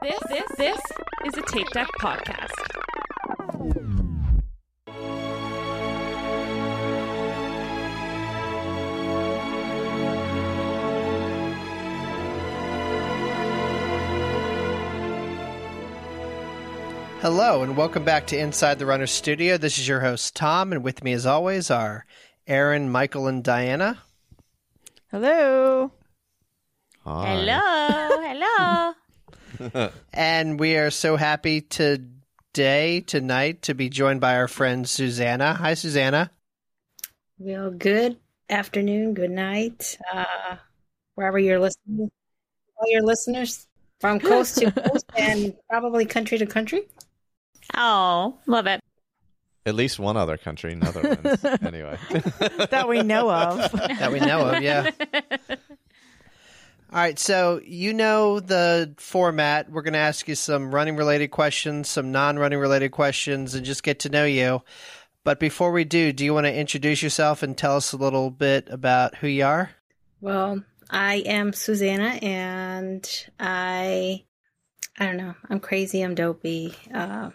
This this this is a Tape Deck podcast. Hello, and welcome back to Inside the Runner Studio. This is your host, Tom, and with me, as always, are Aaron, Michael, and Diana. Hello. Hi. Hello, hello. And we are so happy today, tonight, to be joined by our friend Susanna. Hi, Susanna. Well, good afternoon, good night, uh, wherever you're listening, all your listeners from coast to coast and probably country to country. Oh, love it. At least one other country, Netherlands. anyway. That we know of. That we know of, yeah. All right, so you know the format. We're going to ask you some running related questions, some non running related questions, and just get to know you. But before we do, do you want to introduce yourself and tell us a little bit about who you are? Well, I am Susanna, and I, I don't know, I'm crazy, I'm dopey, uh,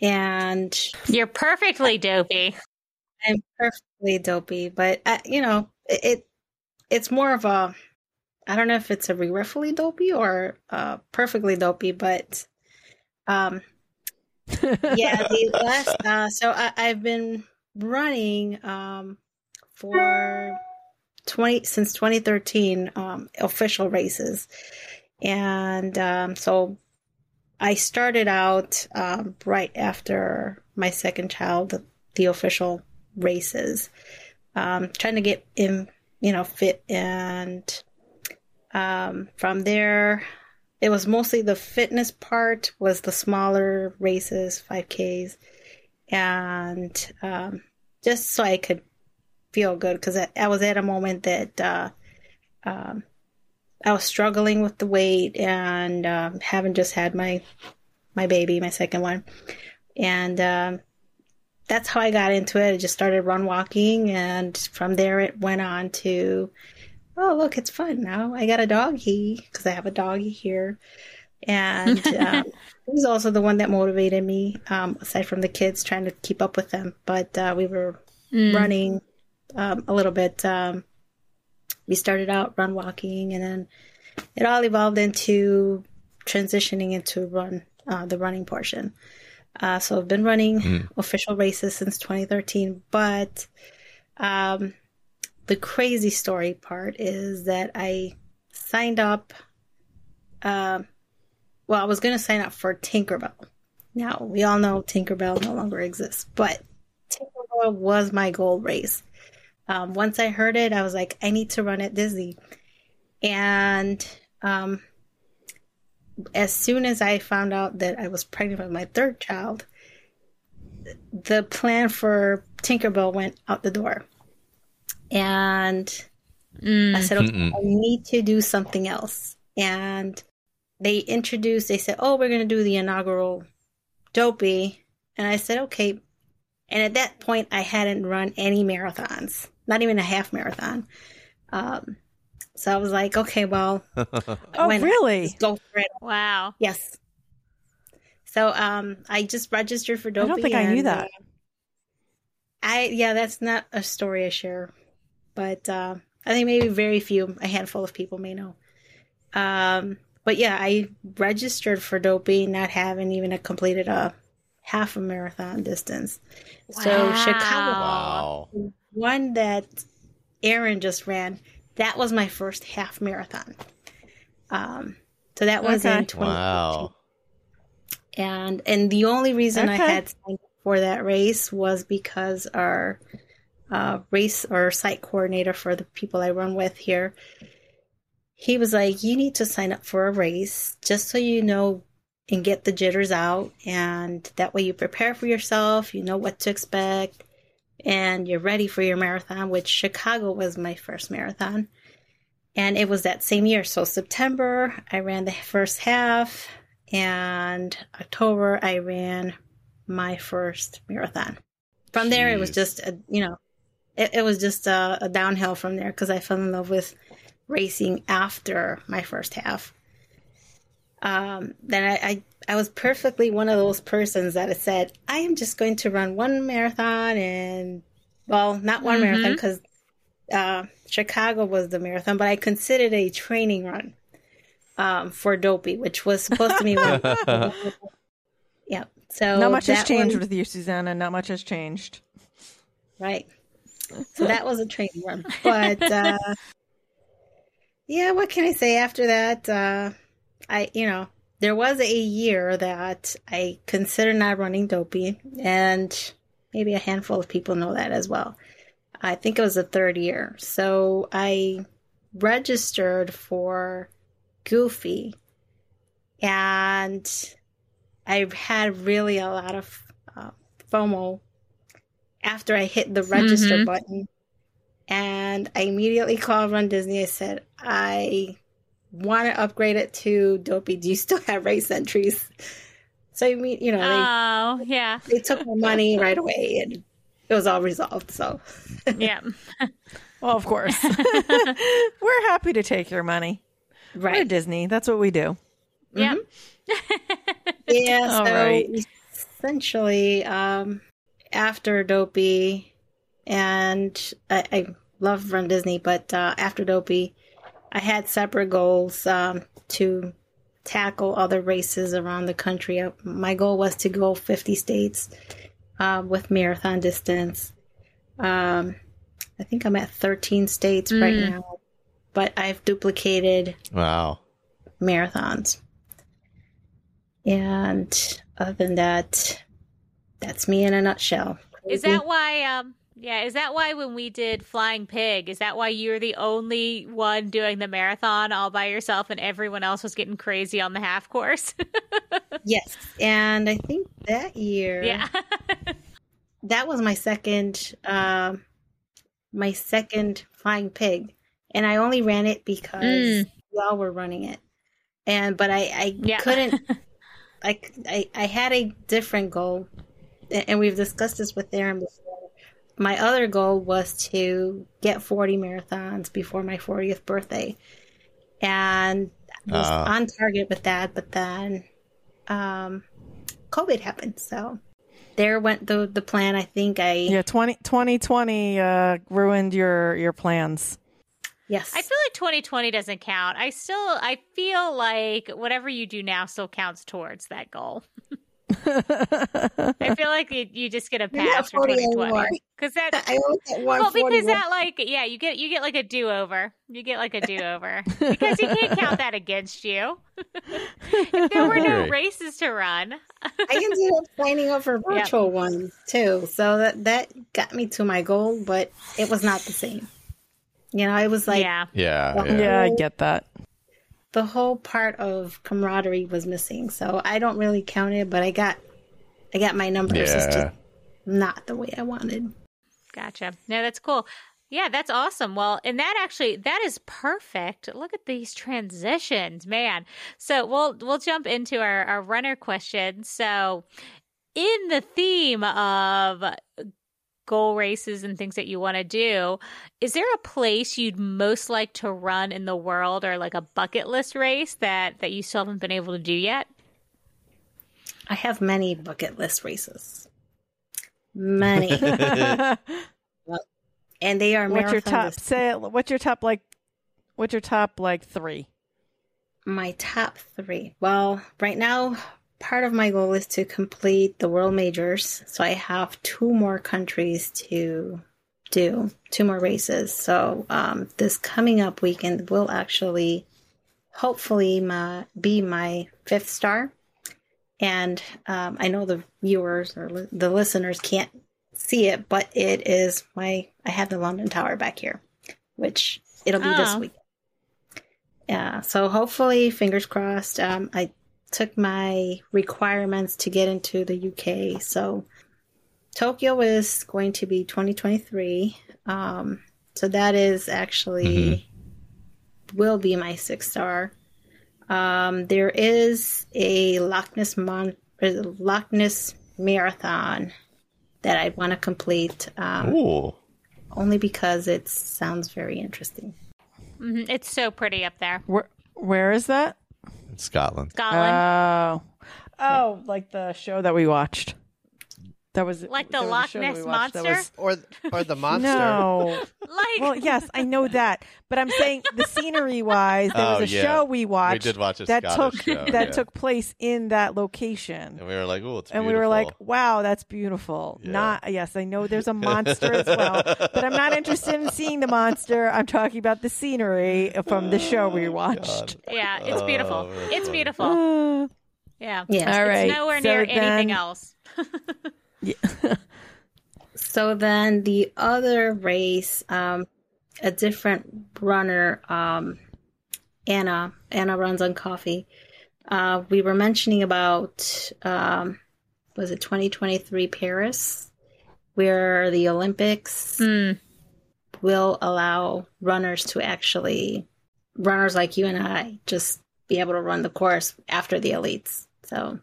and You're perfectly dopey. I'm perfectly dopey, but uh, you know, it, it it's more of a I don't know if it's a regretfully dopey or uh perfectly dopey, but um yeah, the last uh so I, I've been running um for 20 since 2013 um official races. And um so I started out um right after my second child the official races um trying to get in you know fit and um from there it was mostly the fitness part was the smaller races 5ks and um just so i could feel good because I, I was at a moment that uh um i was struggling with the weight and um having just had my my baby my second one and um that's how I got into it. I just started run walking, and from there it went on to, oh look, it's fun now. I got a doggy because I have a doggy here, and um, it was also the one that motivated me. Um, aside from the kids trying to keep up with them, but uh, we were running um, a little bit. Um, we started out run walking, and then it all evolved into transitioning into run uh, the running portion. Uh, so I've been running official races since 2013, but um, the crazy story part is that I signed up. Um, well, I was going to sign up for Tinkerbell. Now we all know Tinkerbell no longer exists, but Tinkerbell was my goal race. Um, once I heard it, I was like, I need to run at Disney, and um, as soon as I found out that I was pregnant with my third child, the plan for Tinkerbell went out the door. And I said, okay, I need to do something else. And they introduced, they said, oh, we're going to do the inaugural Dopey. And I said, okay. And at that point, I hadn't run any marathons, not even a half marathon. Um, so I was like, okay, well, Oh, really? Go for it. Wow. Yes. So um I just registered for Dopey. I don't think I knew that. uh, I yeah, that's not a story I share. But uh, I think maybe very few, a handful of people may know. Um but yeah, I registered for Dopey not having even a completed a half a marathon distance. Wow. So Chicago Wow. one that Aaron just ran, that was my first half marathon. Um, so that was Okay. in 2014. Wow. And and the only reason I had signed up for that race was because our uh, race or site coordinator for the people I run with here, he was like, "You need to sign up for a race just so you know and get the jitters out, and that way you prepare for yourself, you know what to expect, and you're ready for your marathon." Which Chicago was my first marathon. And it was that same year. So September, I ran the first half and October I ran my first marathon. From there, it was just a, you know, it, it was just a, a downhill from there because I fell in love with racing after my first half. um, then I, I I was perfectly one of those persons that said, I am just going to run one marathon and well, not one marathon because uh, Chicago was the marathon, but I considered a training run um, for Dopey, which was supposed to be one. yeah. So Not much has changed one- with you, Susanna. Not much has changed. Right. So that was a training run. But uh yeah, what can I say after that? Uh I you know, there was a year that I considered not running dopey and maybe a handful of people know that as well. I think it was the third year. So I registered for Goofy and I had really a lot of uh, FOMO after I hit the register Mhm. button. And I immediately called Run Disney. I said, I want to upgrade it to Dopey. Do you still have race entries? So, you mean, you know, they, Oh, yeah. they, they took my money right away and it was all resolved. So, Yeah. Well, of course. We're happy to take your money. We're right. Disney. That's what we do. Yeah. Yeah, so right. essentially, um, after Dopey, and I, I love Run Disney, but uh, after Dopey, I had separate goals um, to tackle other races around the country. Uh, My goal was to go 50 states uh, with marathon distance. Um, I think I'm at 13 states right Mm. now, but I've duplicated Wow. marathons. And other than that, that's me in a nutshell. Is that why um yeah, is that why when we did Flying Pig, is that why you're the only one doing the marathon all by yourself and everyone else was getting crazy on the half course? Yes. And I think that year, yeah. that was my second, um, my second flying pig. And I only ran it because Mm. y'all were running it. And, but I, I Yeah. couldn't, I, I, I had a different goal. A- And we've discussed this with Aaron before. My other goal was to get 40 marathons before my 40th birthday. And I was Ah. on target with that, but then um, COVID happened. So there went the the plan. I think I Yeah, 20, 2020 uh, ruined your your plans. yes. I feel like 2020 doesn't count. I still I feel like whatever you do now still counts towards that goal. I feel like you, you just get a pass for 40 2020 because that I only got one well because that like yeah you get you get like a do over you get like a do over because you can't count that against you. if there were no races to run, I ended up signing up for virtual ones too. So that that got me to my goal, but it was not the same. You know, it was like yeah, Yeah. Yeah. Yeah, I get that. The whole part of camaraderie was missing. So I don't really count it, but I got I got my numbers. It's Yeah. just not the way I wanted. Gotcha. No, that's cool. Yeah, that's awesome. Well, and that actually that is perfect. Look at these transitions, man. So we'll we'll jump into our, our runner question. So in the theme of goal races and things that you want to do, is there a place you'd most like to run in the world or like a bucket list race that that you still haven't been able to do yet? I have many bucket list races. Many. and they are what's your top? Say. What's your top like? What's your top like three? my top three. Well, right now, part of my goal is to complete the world majors. So I have two more countries to do, two more races. So um, this coming up weekend will actually, hopefully, my, be my fifth star. And um, I know the viewers or li- the listeners can't see it, but it is my, I have the London Tower back here, which it'll be this Oh. week. Yeah, so hopefully, fingers crossed. Um, I took my requirements to get into the UK. So Tokyo is going to be 2023. Um, so that is actually will be my six star. Um, there is a Loch Ness Mon- or Loch Ness marathon that I want to complete. Um, Ooh. only because it sounds very interesting. Mhm, It's so pretty up there. Where Where is that? In Scotland. Scotland. Oh, oh, like the show that we watched. That was Like the there Loch Ness we watched that Monster? was- Or or the monster. No. like Well, yes, I know that, but I'm saying the scenery wise, there Oh, was a yeah. show we watched. did watch a that Scottish took show, that yeah. took place in that location. And we were like, "Oh, it's and we were like, beautiful." "Wow, that's beautiful." Yeah. Not yes, I know there's a monster as well, but I'm not interested in seeing the monster. I'm talking about the scenery from the show we watched. yeah, it's beautiful. Oh, that's it's funny. beautiful. Uh, Yeah. Yes. All right, It's nowhere so near anything then- else. So then the other race, um, a different runner, um, Anna, Anna runs on coffee. Uh, we were mentioning about, um, was it 2023 Paris, where the Olympics Hmm. will allow runners to actually, runners like you and I, just be able to run the course after the elites. So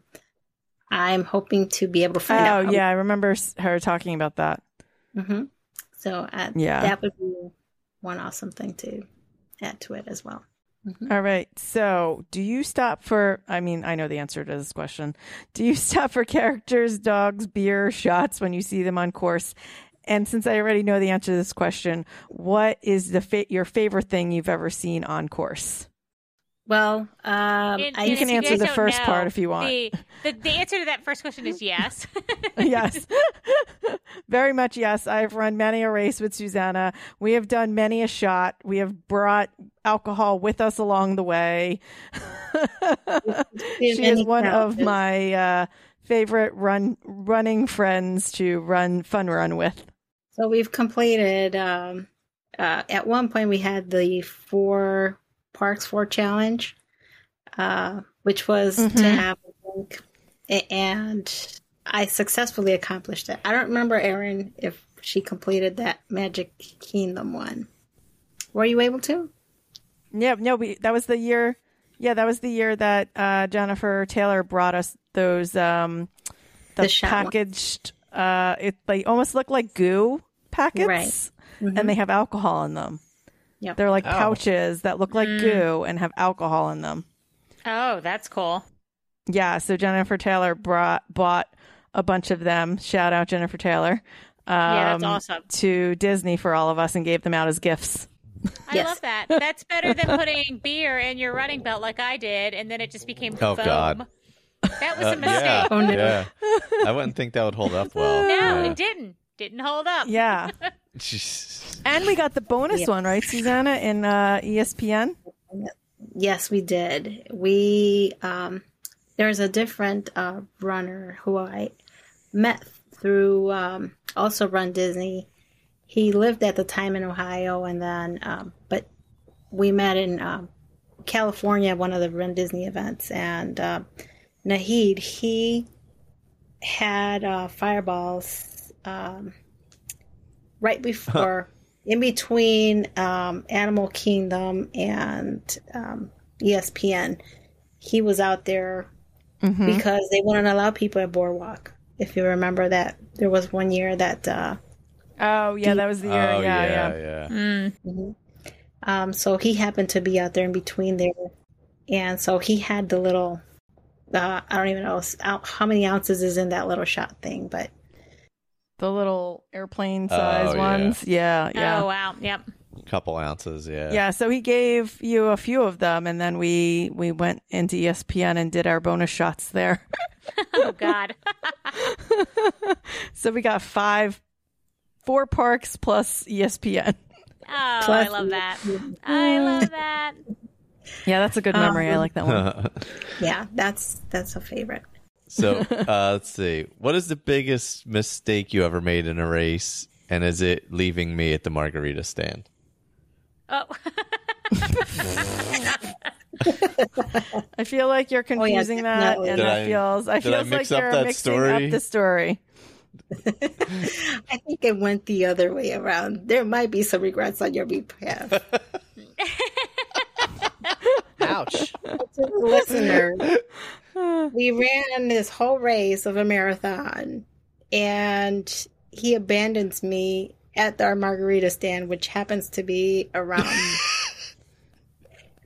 I'm hoping to be able to find out. Oh yeah, I remember her talking about that. hmm So uh, Yeah. that would be one awesome thing to add to it as well. Mhm. All right. So, do you stop for? I mean, I know the answer to this question. Do you stop for characters, dogs, beer, shots when you see them on course? And since I already know the answer to this question, what is the fa- your favorite thing you've ever seen on course? Well, um, And- I You can answer guys the first know, part if you want. The, the, the answer to that first question is yes. yes. Very much yes. I've run many a race with Susanna. We have done many a shot. We have brought alcohol with us along the way. she is many one of my uh, favorite run running friends to run fun run with. So we've completed. Um, uh, at one point, we had the four parks four challenge, uh, which was to Mhm. have a drink, and I successfully accomplished it. I don't remember Erin if she completed that Magic Kingdom one. Were you able to? Yeah, no, we, that was the year. Yeah, that was the year that uh, Jennifer Taylor brought us those um, the, The packaged. Uh, it they almost look like goo packets, Right. Mhm. and they have alcohol in them. Yep. They're like Oh. pouches that look like goo and have alcohol in them. oh, that's cool. Yeah, so Jennifer Taylor brought bought a bunch of them. Shout out Jennifer Taylor. Um, Yeah, that's awesome. To Disney for all of us and gave them out as gifts. I Yes. love that. That's better than putting beer in your running belt like I did, and then it just became Oh, foam. God. That was Uh, a mistake. yeah, Oh, no. yeah. I wouldn't think that would hold up well. No, Yeah. it didn't. Didn't hold up. Yeah. And we got the bonus Yeah. one, right, Susanna, in uh, ESPN? Yes, we did. We um, there's a different uh, runner who I met through um, also Run Disney. He lived at the time in Ohio, and then um, but we met in um, California, at one of the Run Disney events, and uh, Nahid he had uh, fireballs um, right before in between um, Animal Kingdom and um, ESPN. He was out there Mm-hmm. because they wouldn't allow people at Boardwalk. If you remember that, there was one year that. Uh, Oh, yeah, that was the year. oh yeah, yeah, yeah. yeah. Mm. um, so he happened to be out there in between there, and so he had the little. Uh, I don't even know how how many ounces is in that little shot thing, but The little airplane oh, size Oh, yeah. ones. Yeah, oh, yeah. Oh wow. Yep. A couple ounces, yeah. Yeah, so he gave you a few of them, and then we we went into ESPN and did our bonus shots there. Oh God. so we got five, four parks plus ESPN. Oh, I Plus- love that. I love that. Yeah, that's a good memory. I um, like that one. yeah, that's that's a favorite. So uh, let's see. What is the biggest mistake you ever made in a race, and is it leaving me at the margarita stand? Oh. I feel like you're yeah, confusing that, definitely. and Did that I- feels. I did I feels mix like up you're that mixing story? up the story. I think it went the other way around. There might be some regrets on your behalf. Ouch. to the listener, we ran this whole race of a marathon, and he abandons me at our margarita stand, which happens to be around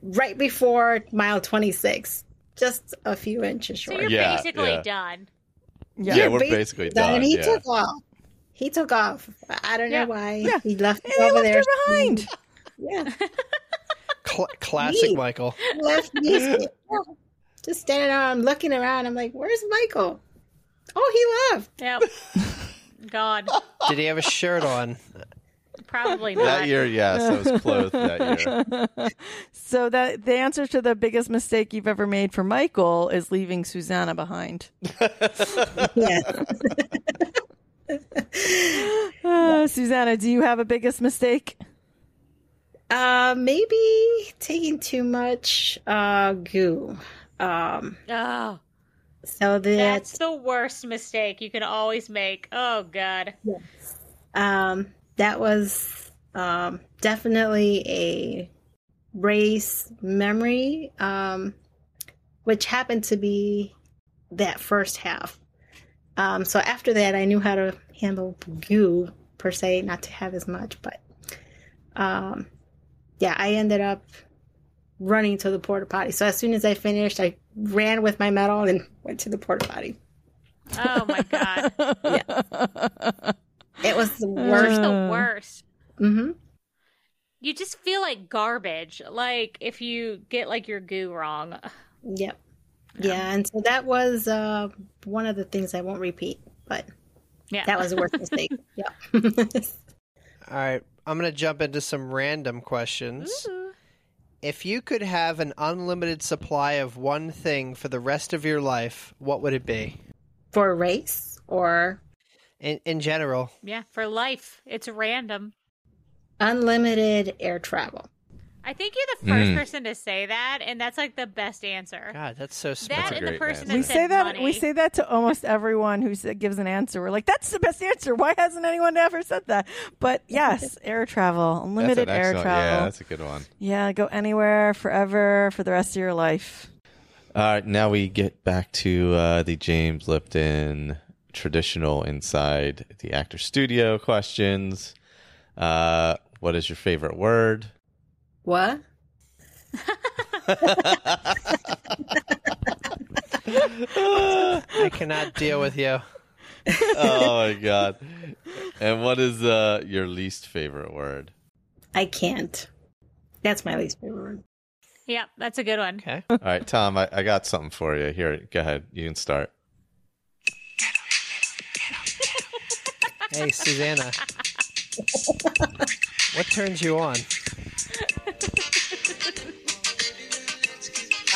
right before mile 26. just a few inches short So short. you're Yeah, basically yeah. done. Yeah. Yeah, we're basically done, And he yeah. took off. He took off. I don't know why. Yeah. He left And me over left there. her behind. Yeah. Cl- classic Me. Michael. Left me. Yeah. Just standing around, looking around. I'm like, where's Michael? Oh, he left. Yep. Gone. Did he have a shirt on? Probably not. That year, yes, I was clothed that year. So that the answer to the biggest mistake you've ever made for Michael is leaving Susanna behind. Yeah. Uh, Susanna, do you have a biggest mistake? Uh, maybe taking too much uh goo. Um, Oh, so that that's the worst mistake you can always make. Oh God. Yes. um that was um definitely a race memory um which happened to be that first half um so after that i knew how to handle goo per se not to have as much but um yeah i ended up running to the porta potty so as soon as i finished i ran with my medal and went to the porta potty Oh my God. yeah, it was the Worst worst the worst. hmm You just feel like garbage. Like if you get like your goo wrong. Yep. Yeah, and so that was uh, one of the things I won't repeat, but Yeah. that was the worst mistake. yeah. All right, I'm going to jump into some random questions. Ooh. If you could have an unlimited supply of one thing for the rest of your life, what would it be? For a race or In, in general, Yeah, for life. It's random. unlimited air travel. I think you're the first Mm. person to say that, and that's like the best answer. God, that's so that smart. a and the person that we said say that money. we say that to almost everyone who gives an answer. We're like, "That's the best answer." Why hasn't anyone ever said that? But yes, air travel, unlimited air travel. Yeah, that's a good one. Yeah, go anywhere, forever, for the rest of your life. All right, now we get back to uh, the James Lipton traditional inside the actor studio questions. Uh, what is your favorite word? What? I cannot deal with you. oh my god! And what is uh, your least favorite word? I can't. That's my least favorite word. Yeah, that's a good one. Okay. All right, Tom, I, I got something for you. Here, go ahead. You can start. Hey, Susanna. what turns you on?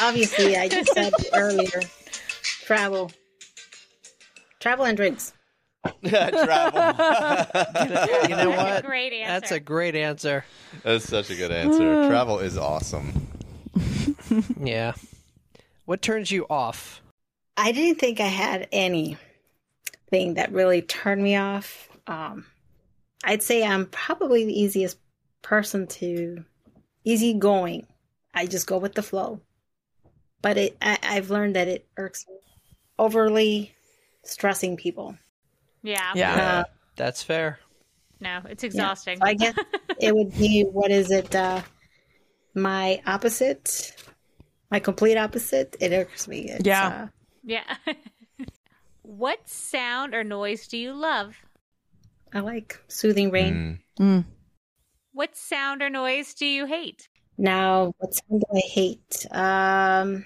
Obviously, I just said earlier travel. Travel and drinks. Travel. You know what? Great answer. That's a great answer. That's such a good answer. Travel is awesome. Yeah. What turns you off? I didn't think I had anything that really turned me off. Um, I'd say I'm probably the easiest person to easygoing. I just go with the flow. But it, I, I've learned that it irks me. Overly stressing people. yeah. Yeah. Yeah. That's fair. No, it's Yeah. exhausting. So I guess it would be what is it? Uh, my opposite, my complete opposite. It irks me. It's, Yeah. uh, yeah. what sound or noise do you love? I like soothing rain. Mm. Mm. What sound or noise do you hate? Now, what sound do I hate? Um,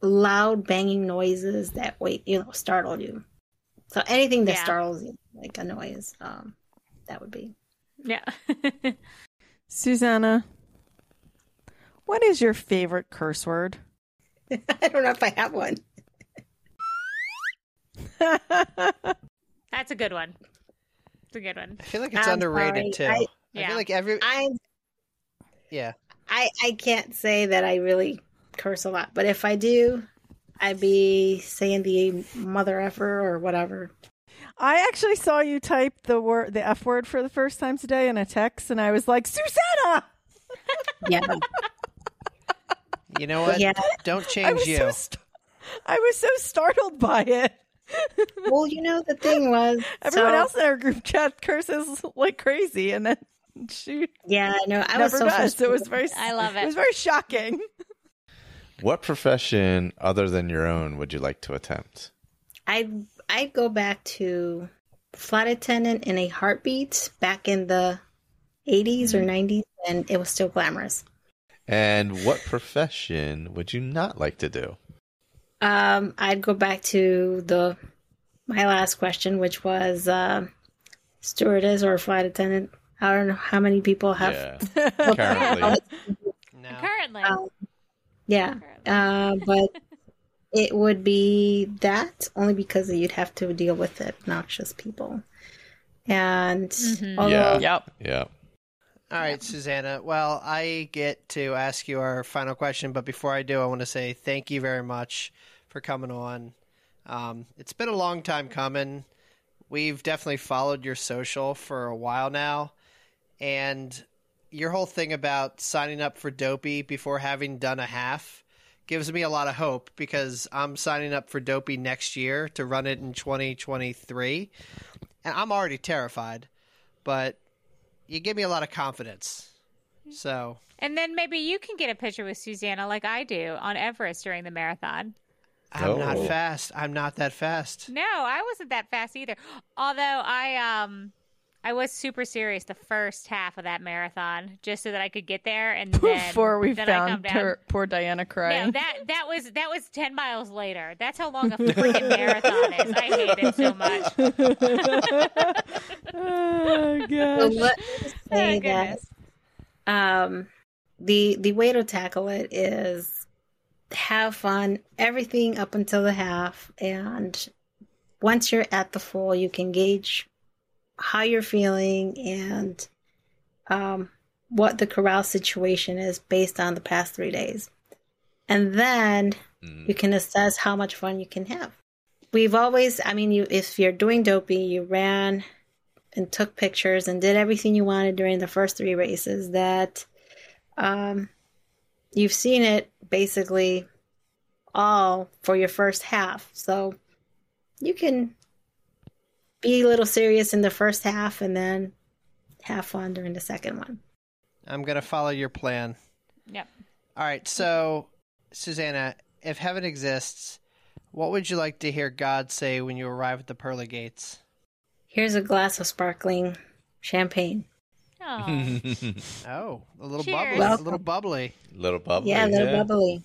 loud banging noises that wait, you know, startle you. So anything that Yeah. startles you, like a noise, um, that would be. Yeah. Susanna, what is your favorite curse word? I don't know if I have one. That's a good one. It's a good one. I feel like it's I'm underrated sorry. too. I- I, Yeah. feel like every I yeah. I I can't say that I really curse a lot, but if I do, I'd be saying the mother effer or whatever. I actually saw you type the word, the F word, for the first time today in a text, and I was like, Susanna. Yeah, You know what? Yeah. Don't change was you. so st- I was so startled by it. well, you know the thing was Everyone so- else in our group chat curses like crazy, and then she Yeah, no, I was never so does. It was very. I love It it. was very shocking. What profession other than your own would you like to attempt? I I'd go back to flight attendant in a heartbeat back in the 80s or 90s, and it was still glamorous. And what profession would you not like to do? Um, I'd go back to the my last question, which was uh, stewardess or flight attendant. I don't know how many people have. Yeah. Currently. No. Currently. Um, Yeah, uh, but it would be that only because you'd have to deal with obnoxious people, and Mhm. although Yeah. Yep. Yeah. All right, Susanna. Well, I get to ask you our final question, but before I do, I want to say thank you very much for coming on. Um, it's been a long time coming. We've definitely followed your social for a while now, and your whole thing about signing up for Dopey before having done a half gives me a lot of hope because I'm signing up for Dopey next year to run it in 2023, and I'm already terrified, but you give me a lot of confidence. So and then maybe you can get a picture with Susanna like I do on Everest during the marathon. I'm not Oh. fast. I'm not that fast. No, I wasn't that fast either. Although I um I was super serious the first half of that marathon just so that I could get there and then Before we then found her, poor Diana No, crying. that that was that was ten miles later. That's how long a freaking marathon is. I hate it so much. oh so gosh. let me Oh, say that goodness. um, the the way to tackle it is have fun everything up until the half, and once you're at the full, you can gauge how you're feeling and um, what the corral situation is based on the past three days, and then Mm. you can assess how much fun you can have. We've always, I mean, you if you're doing dopey, you ran and took pictures and did everything you wanted during the first three races. That um, you've seen it basically all for your first half, so you can be a little serious in the first half and then have fun during the second one. I'm gonna follow your plan. Yep. All right. So, Susanna, if heaven exists, what would you like to hear God say when you arrive at the pearly gates? Here's a glass of sparkling champagne. Oh. Oh, a little Cheers. bubbly. A little bubbly. little bubbly. yeah, a little bubbly.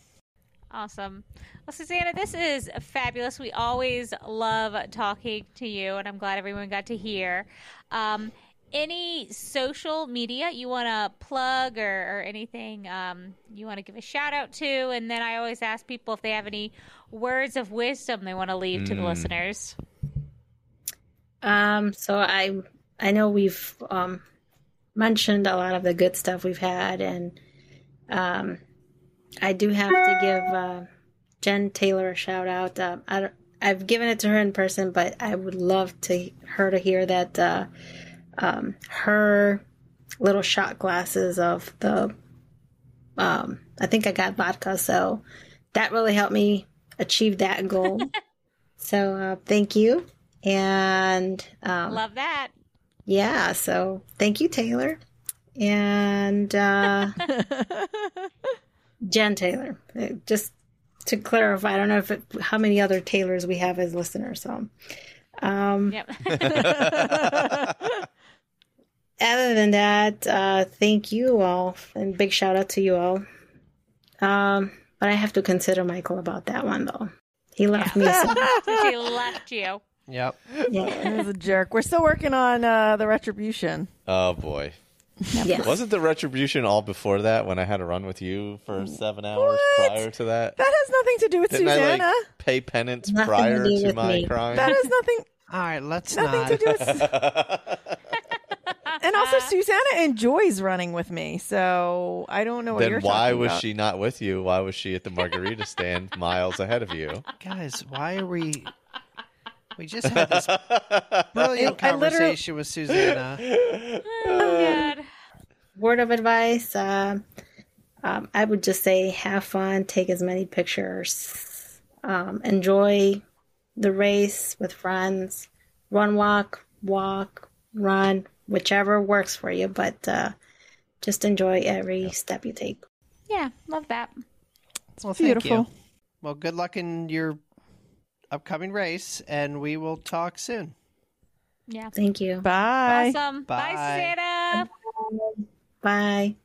Awesome. Well, Susanna, this is fabulous. We always love talking to you, and I'm glad everyone got to hear. Um, any social media you want to plug or, or anything um, you want to give a shout out to? And then I always ask people if they have any words of wisdom they want to leave to the Mm. listeners. Um, so I I know we've um, mentioned a lot of the good stuff we've had, and um, I do have to give uh, Jen Taylor a shout out. Uh, I don't, I've given it to her in person, but I would love to her to hear that uh, um, her little shot glasses of the um, I think I got vodka, so that really helped me achieve that goal. so uh, thank you. And um, Love that. yeah, so thank you, Taylor. And uh, Jen Taylor. Uh, Just to clarify, I don't know if it, how many other Taylors we have as listeners. So, um, Yep. other than that, uh, thank you all, and big shout out to you all. Um, but I have to consider Michael about that one though. He left me. Some, she left you. Yep. yeah, He was a jerk. We're still working on uh, the retribution. Oh boy. Yeah. Wasn't the retribution all before that when I had to run with you for seven hours What? prior to that? That has nothing to do with Didn't Susanna. I like pay penance Nothing to prior do to, with my me. crime? that has nothing All right. Let's nothing not. to do with. And also, uh, Susanna enjoys running with me, so I don't know what then you're why talking was about. she not with you? Why was she at the margarita stand miles ahead of you? Guys, why are we? We just had this brilliant I literally- conversation with Susanna. Oh, God. word of advice um, um, i would just say have fun take as many pictures um, enjoy the race with friends run walk walk run whichever works for you but uh, just enjoy every step you take Yeah, love that. Well, thank beautiful. you. Well, good luck in your upcoming race, and we will talk soon. Yeah. Thank you. Bye. Awesome. Bye, Bye. Susanna. Bye.